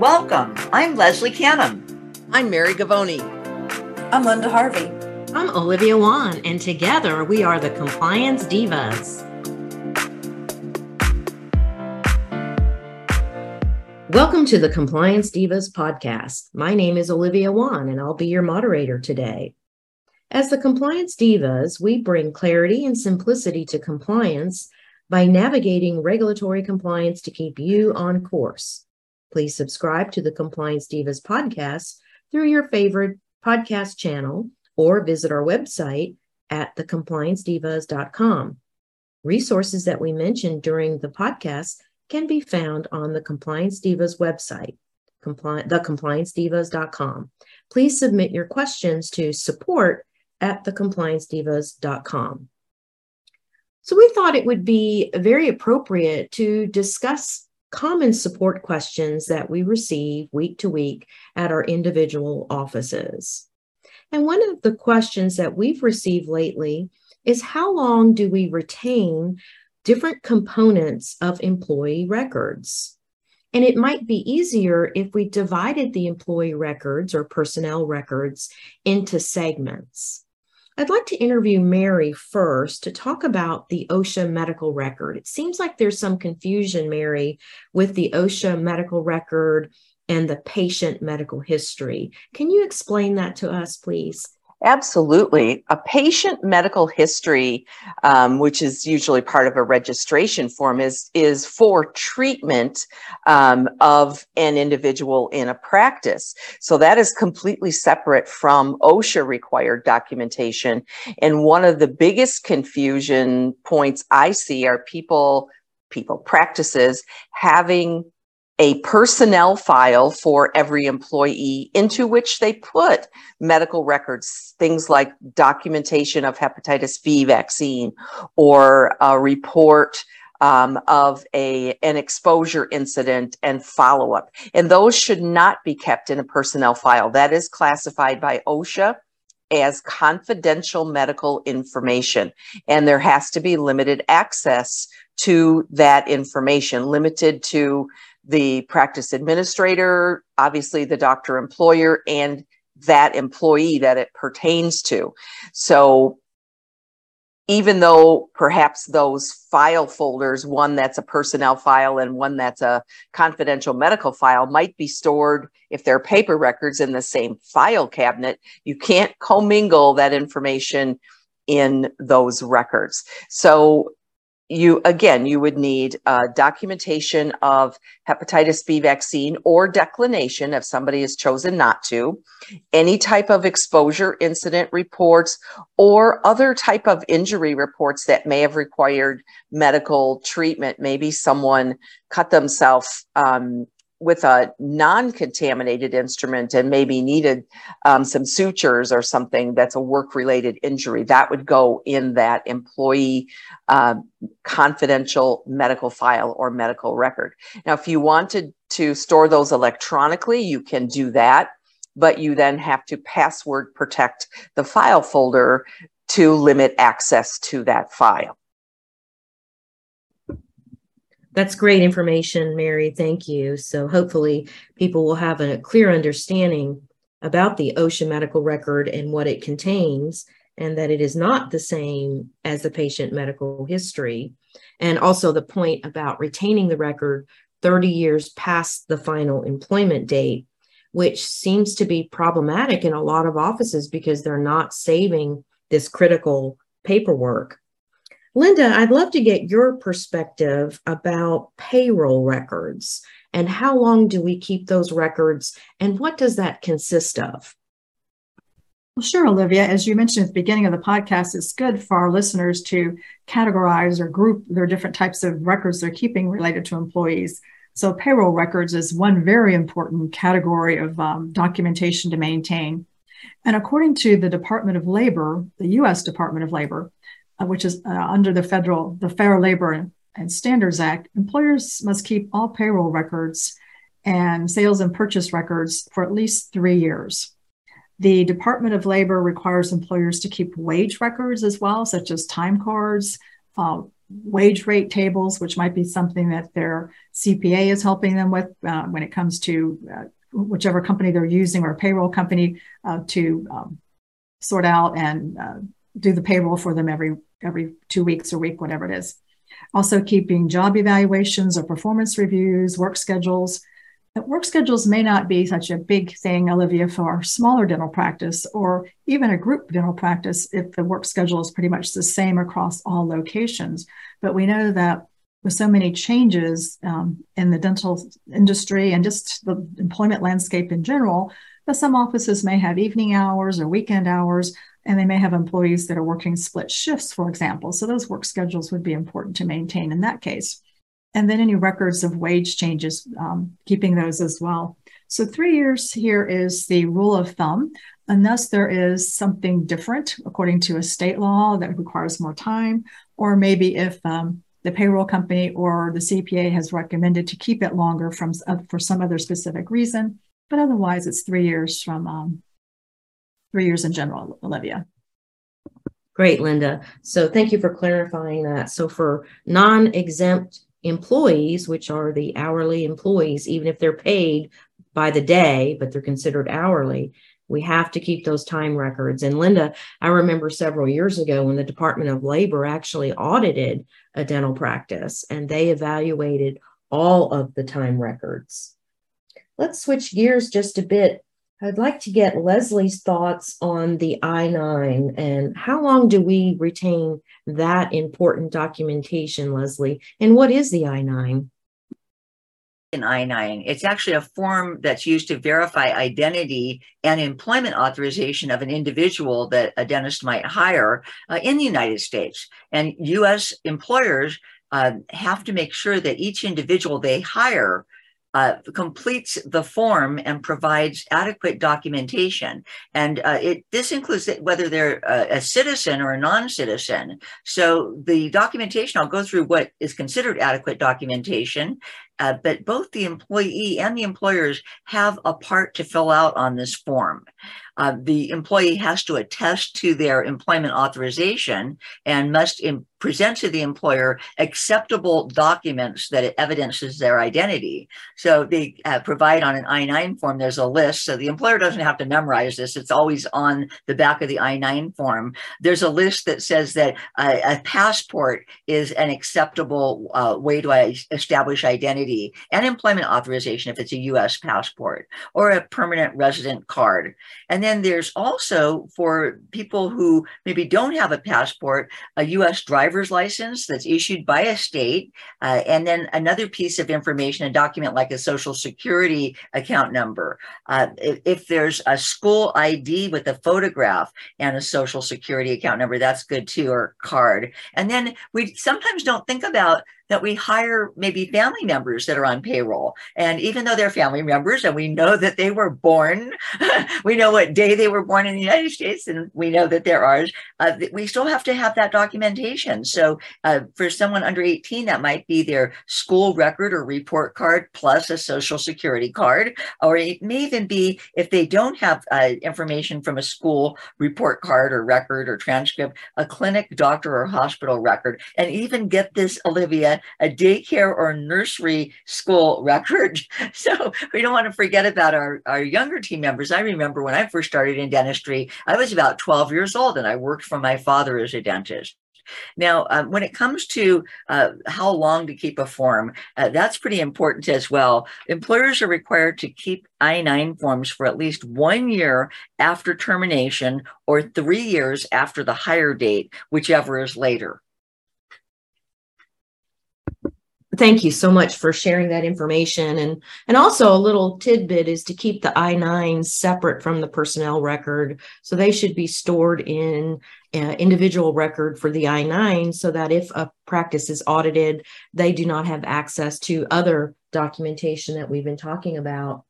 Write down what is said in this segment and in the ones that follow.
Welcome. I'm Leslie Canham. I'm Mary Gavoni. I'm Linda Harvey. I'm Olivia Wan, and together we are the Compliance Divas. Welcome to the Compliance Divas podcast. My name is Olivia Wan, and I'll be your moderator today. As the Compliance Divas, we bring clarity and simplicity to compliance by navigating regulatory compliance to keep you on course. Please subscribe to the Compliance Divas podcast through your favorite podcast channel or visit our website at thecompliancedivas.com. Resources that we mentioned during the podcast can be found on the Compliance Divas website, compli- thecompliancedivas.com. Please submit your questions to support at thecompliancedivas.com. So we thought it would be very appropriate to discuss common support questions that we receive week to week at our individual offices. And one of the questions that we've received lately is how long do we retain different components of employee records? And it might be easier if we divided the employee records or personnel records into segments. I'd like to interview Mary first to talk about the OSHA medical record. It seems like there's some confusion, Mary, with the OSHA medical record and the patient medical history. Can you explain that to us, please? Absolutely. A patient medical history, um, which is usually part of a registration form, is, is for treatment um, of an individual in a practice. So that is completely separate from OSHA required documentation. And one of the biggest confusion points I see are people, people, practices having a personnel file for every employee into which they put medical records, things like documentation of hepatitis B vaccine or a report um, of a an exposure incident and follow up. And those should not be kept in a personnel file. That is classified by OSHA as confidential medical information. And there has to be limited access to that information, limited to the practice administrator, obviously the doctor employer, and that employee that it pertains to. So even though perhaps those file folders, one that's a personnel file and one that's a confidential medical file, might be stored if they're paper records in the same file cabinet, you can't commingle that information in those records. So you again you would need uh, documentation of hepatitis b vaccine or declination if somebody has chosen not to any type of exposure incident reports or other type of injury reports that may have required medical treatment. Maybe someone cut themselves um, with a non-contaminated instrument and maybe needed um, some sutures or something that's a work-related injury that would go in that employee uh, confidential medical file or medical record. Now if you wanted to store those electronically you can do that but you then have to password protect the file folder to limit access to that file that's great information, Mary. Thank you. So hopefully people will have a clear understanding about the OSHA medical record and what it contains, and that it is not the same as the patient medical history. And also the point about retaining the record 30 years past the final employment date, which seems to be problematic in a lot of offices because they're not saving this critical paperwork. Linda, I'd love to get your perspective about payroll records and how long do we keep those records and what does that consist of? Well, sure, Olivia. As you mentioned at the beginning of the podcast, it's good for our listeners to categorize or group their different types of records they're keeping related to employees. So, payroll records is one very important category of um, documentation to maintain. And according to the Department of Labor, the US Department of Labor, which is uh, under the federal, the Fair Labor and Standards Act, employers must keep all payroll records and sales and purchase records for at least three years. The Department of Labor requires employers to keep wage records as well, such as time cards, uh, wage rate tables, which might be something that their CPA is helping them with uh, when it comes to uh, whichever company they're using or payroll company uh, to um, sort out and uh, do the payroll for them every every two weeks or week, whatever it is. Also, keeping job evaluations or performance reviews, work schedules. Work schedules may not be such a big thing, Olivia, for a smaller dental practice or even a group dental practice if the work schedule is pretty much the same across all locations. But we know that with so many changes um, in the dental industry and just the employment landscape in general, that some offices may have evening hours or weekend hours, and they may have employees that are working split shifts, for example. So those work schedules would be important to maintain in that case. And then any records of wage changes, um, keeping those as well. So three years here is the rule of thumb, unless there is something different according to a state law that requires more time, or maybe if um, the payroll company or the CPA has recommended to keep it longer from uh, for some other specific reason. But otherwise, it's three years from um, three years in general, Olivia. Great, Linda. So thank you for clarifying that. So for non-exempt employees, which are the hourly employees, even if they're paid by the day, but they're considered hourly, we have to keep those time records. And Linda, I remember several years ago when the Department of Labor actually audited a dental practice and they evaluated all of the time records. Let's switch gears just a bit. I'd like to get Leslie's thoughts on the I 9 and how long do we retain that important documentation, Leslie? And what is the I 9? an I-9. It's actually a form that's used to verify identity and employment authorization of an individual that a dentist might hire uh, in the United States. And U.S. employers uh, have to make sure that each individual they hire uh, completes the form and provides adequate documentation. And uh, it this includes whether they're a, a citizen or a non-citizen. So the documentation, I'll go through what is considered adequate documentation, uh, but both the employee and the employers have a part to fill out on this form. Uh, the employee has to attest to their employment authorization and must Im- present to the employer acceptable documents that it evidences their identity. So they uh, provide on an I-9 form, there's a list. So the employer doesn't have to memorize this. It's always on the back of the I-9 form. There's a list that says that uh, a passport is an acceptable uh, way to establish identity and employment authorization if it's a U.S. passport or a permanent resident card. And then there's also for people who maybe don't have a passport, a U.S. driver driver's license that's issued by a state, uh, and then another piece of information, a document like a social security account number. Uh, if, if, there's a school ID with a photograph and a social security account number, that's good too, or card. And then we sometimes don't think about that we hire maybe family members that are on payroll. And even though they're family members and we know that they were born, we know what day they were born in the United States and we know that they're ours, uh, we still have to have that documentation. So uh, for someone under 18, that might be their school record or report card plus a social security card. Or it may even be if they don't have uh, information from a school report card or record or transcript, a clinic, doctor, or hospital record. And even get this, Olivia, a daycare or nursery school record. So we don't want to forget about our, our younger team members. I remember when I first started in dentistry, I was about 12 years old and I worked for my father as a dentist. Now, um, when it comes to uh, how long to keep a form, uh, that's pretty important as well. Employers are required to keep I 9 forms for at least one year after termination or three years after the hire date, whichever is later. Thank you so much for sharing that information and and also a little tidbit is to keep the i9 separate from the personnel record so they should be stored in an individual record for the i9 so that if a practice is audited they do not have access to other documentation that we've been talking about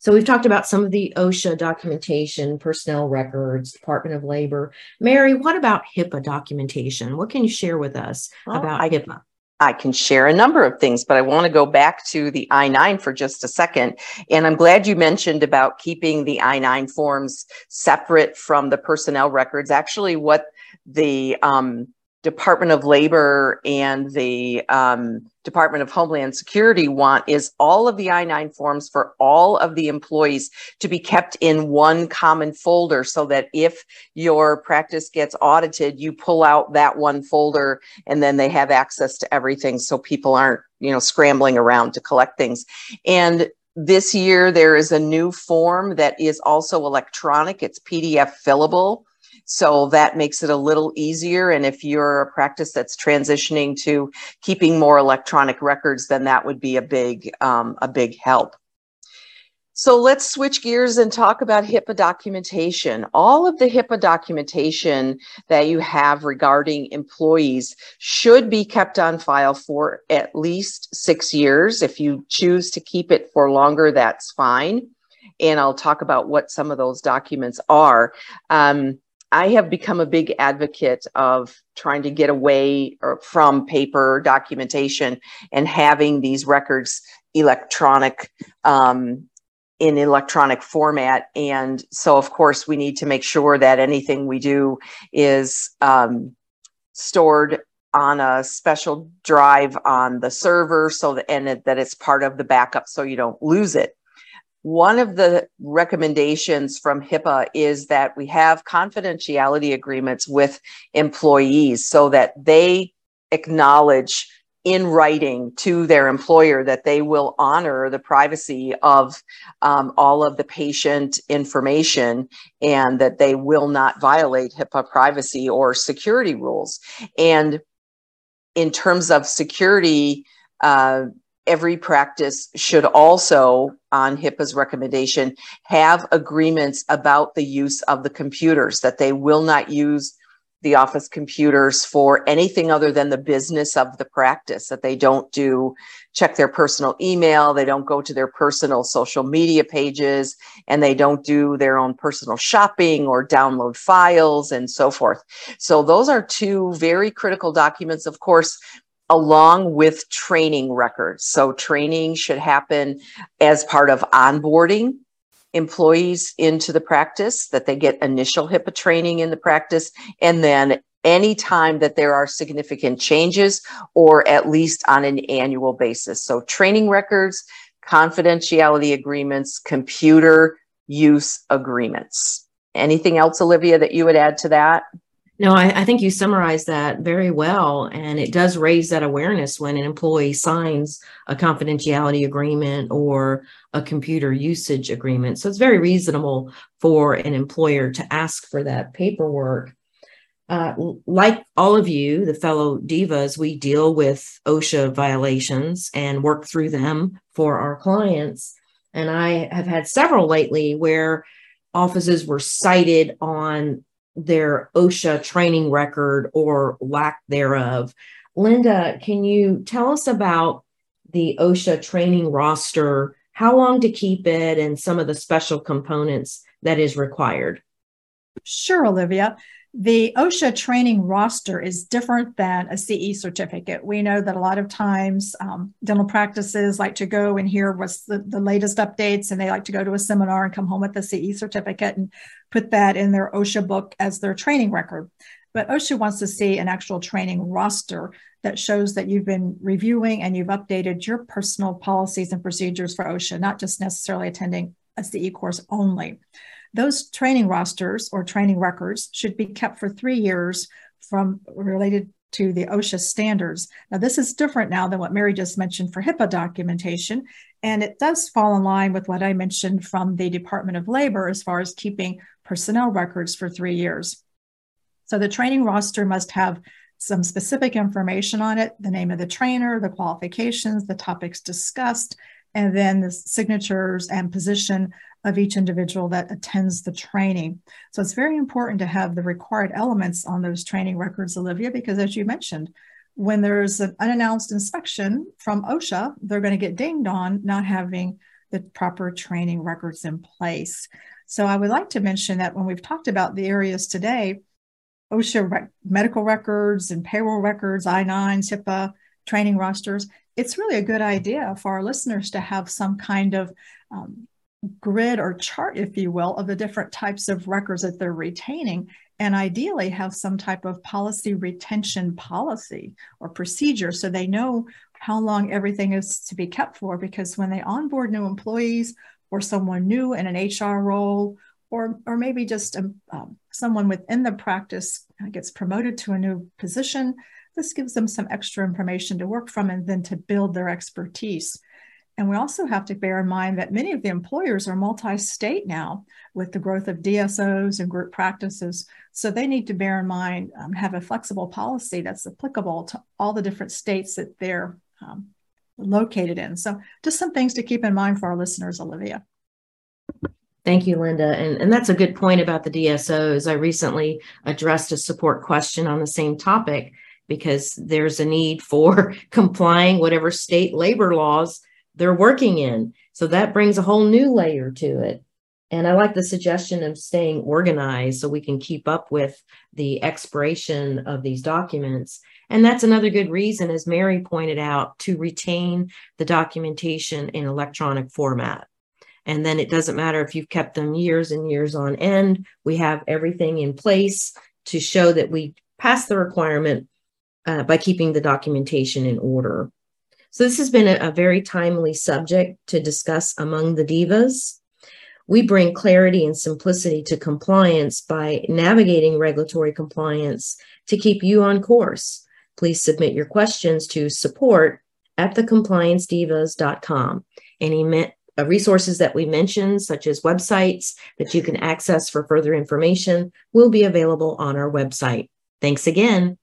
so we've talked about some of the OSHA documentation, personnel records, Department of Labor. Mary, what about HIPAA documentation? What can you share with us well, about I, HIPAA? I can share a number of things, but I want to go back to the I 9 for just a second. And I'm glad you mentioned about keeping the I 9 forms separate from the personnel records. Actually, what the um, Department of Labor and the um, Department of Homeland Security want is all of the I 9 forms for all of the employees to be kept in one common folder so that if your practice gets audited, you pull out that one folder and then they have access to everything so people aren't, you know, scrambling around to collect things. And this year, there is a new form that is also electronic, it's PDF fillable. So that makes it a little easier. And if you're a practice that's transitioning to keeping more electronic records, then that would be a big, um, a big help. So let's switch gears and talk about HIPAA documentation. All of the HIPAA documentation that you have regarding employees should be kept on file for at least six years. If you choose to keep it for longer, that's fine. And I'll talk about what some of those documents are. Um, I have become a big advocate of trying to get away from paper documentation and having these records electronic um, in electronic format. And so, of course, we need to make sure that anything we do is um, stored on a special drive on the server so that and that it's part of the backup so you don't lose it one of the recommendations from HIPAA is that we have confidentiality agreements with employees so that they acknowledge in writing to their employer that they will honor the privacy of um, all of the patient information and that they will not violate HIPAA privacy or security rules. And in terms of security, uh, every practice should also, on HIPAA's recommendation, have agreements about the use of the computers, that they will not use the office computers for anything other than the business of the practice, that they don't do check their personal email, they don't go to their personal social media pages, and they don't do their own personal shopping or download files and so forth. So, those are two very critical documents. Of course, along with training records. So, training should happen as part of onboarding employees into the practice, that they get initial HIPAA training in the practice, and then any time that there are significant changes, or at least on an annual basis. So, training records, confidentiality agreements, computer use agreements. Anything else, Olivia, that you would add to that? No, I, I, think you summarized that very well. And it does raise that awareness when an employee signs a confidentiality agreement or a computer usage agreement. So it's very reasonable for an employer to ask for that paperwork. Uh, like all of you, the fellow divas, we deal with OSHA violations and work through them for our clients. And I have had several lately where offices were cited on their OSHA training record or lack thereof. Linda, can you tell us about the OSHA training roster, how long to keep it, and some of the special components that is required? Sure, Olivia. The OSHA training roster is different than a CE certificate. We know that a lot of times um, dental practices like to go and hear what's the, the latest updates, and they like to go to a seminar and come home with a CE certificate and put that in their OSHA book as their training record. But OSHA wants to see an actual training roster that shows that you've been reviewing and you've updated your personal policies and procedures for OSHA, not just necessarily attending a CE course only. Those training rosters or training records should be kept for three years from related to the OSHA standards. Now, this is different now than what Mary just mentioned for HIPAA documentation, and it does fall in line with what I mentioned from the Department of Labor as far as keeping personnel records for three years. So the training roster must have some specific information on it the name of the trainer, the qualifications, the topics discussed, and then the signatures and position of each individual that attends the training. So it's very important to have the required elements on those training records, Olivia, because as you mentioned, when there's an unannounced inspection from OSHA, they're going to get dinged on not having the proper training records in place. So I would like to mention that when we've talked about the areas today, OSHA rec- medical records and payroll records, I-9, HIPAA, training rosters, it's really a good idea for our listeners to have some kind of um, grid or chart, if you will, of the different types of records that they're retaining and ideally have some type of policy retention policy or procedure so they know how long everything is to be kept for because when they onboard new employees or someone new in an HR role or or maybe just um, um, someone within the practice gets promoted to a new position this gives them some extra information to work from and then to build their expertise and we also have to bear in mind that many of the employers are multi-state now with the growth of DSOs and group practices. So they need to bear in mind, um, have a flexible policy that's applicable to all the different states that they're um, located in. So just some things to keep in mind for our listeners, Olivia. Thank you, Linda. And, and that's a good point about the DSOs. I recently addressed a support question on the same topic because there's a need for complying whatever state labor laws they're working in. So that brings a whole new layer to it. And I like the suggestion of staying organized so we can keep up with the expiration of these documents. And that's another good reason, as Mary pointed out, to retain the documentation in electronic format. And then it doesn't matter if you've kept them years and years on end, we have everything in place to show that we pass the requirement uh, by keeping the documentation in order. So this has been a, a very timely subject to discuss among the divas. We bring clarity and simplicity to compliance by navigating regulatory compliance to keep you on course. Please submit your questions to support at thecompliancedivas.com. Any uh, resources that we mentioned, such as websites that you can access for further information, will be available on our website. Thanks again.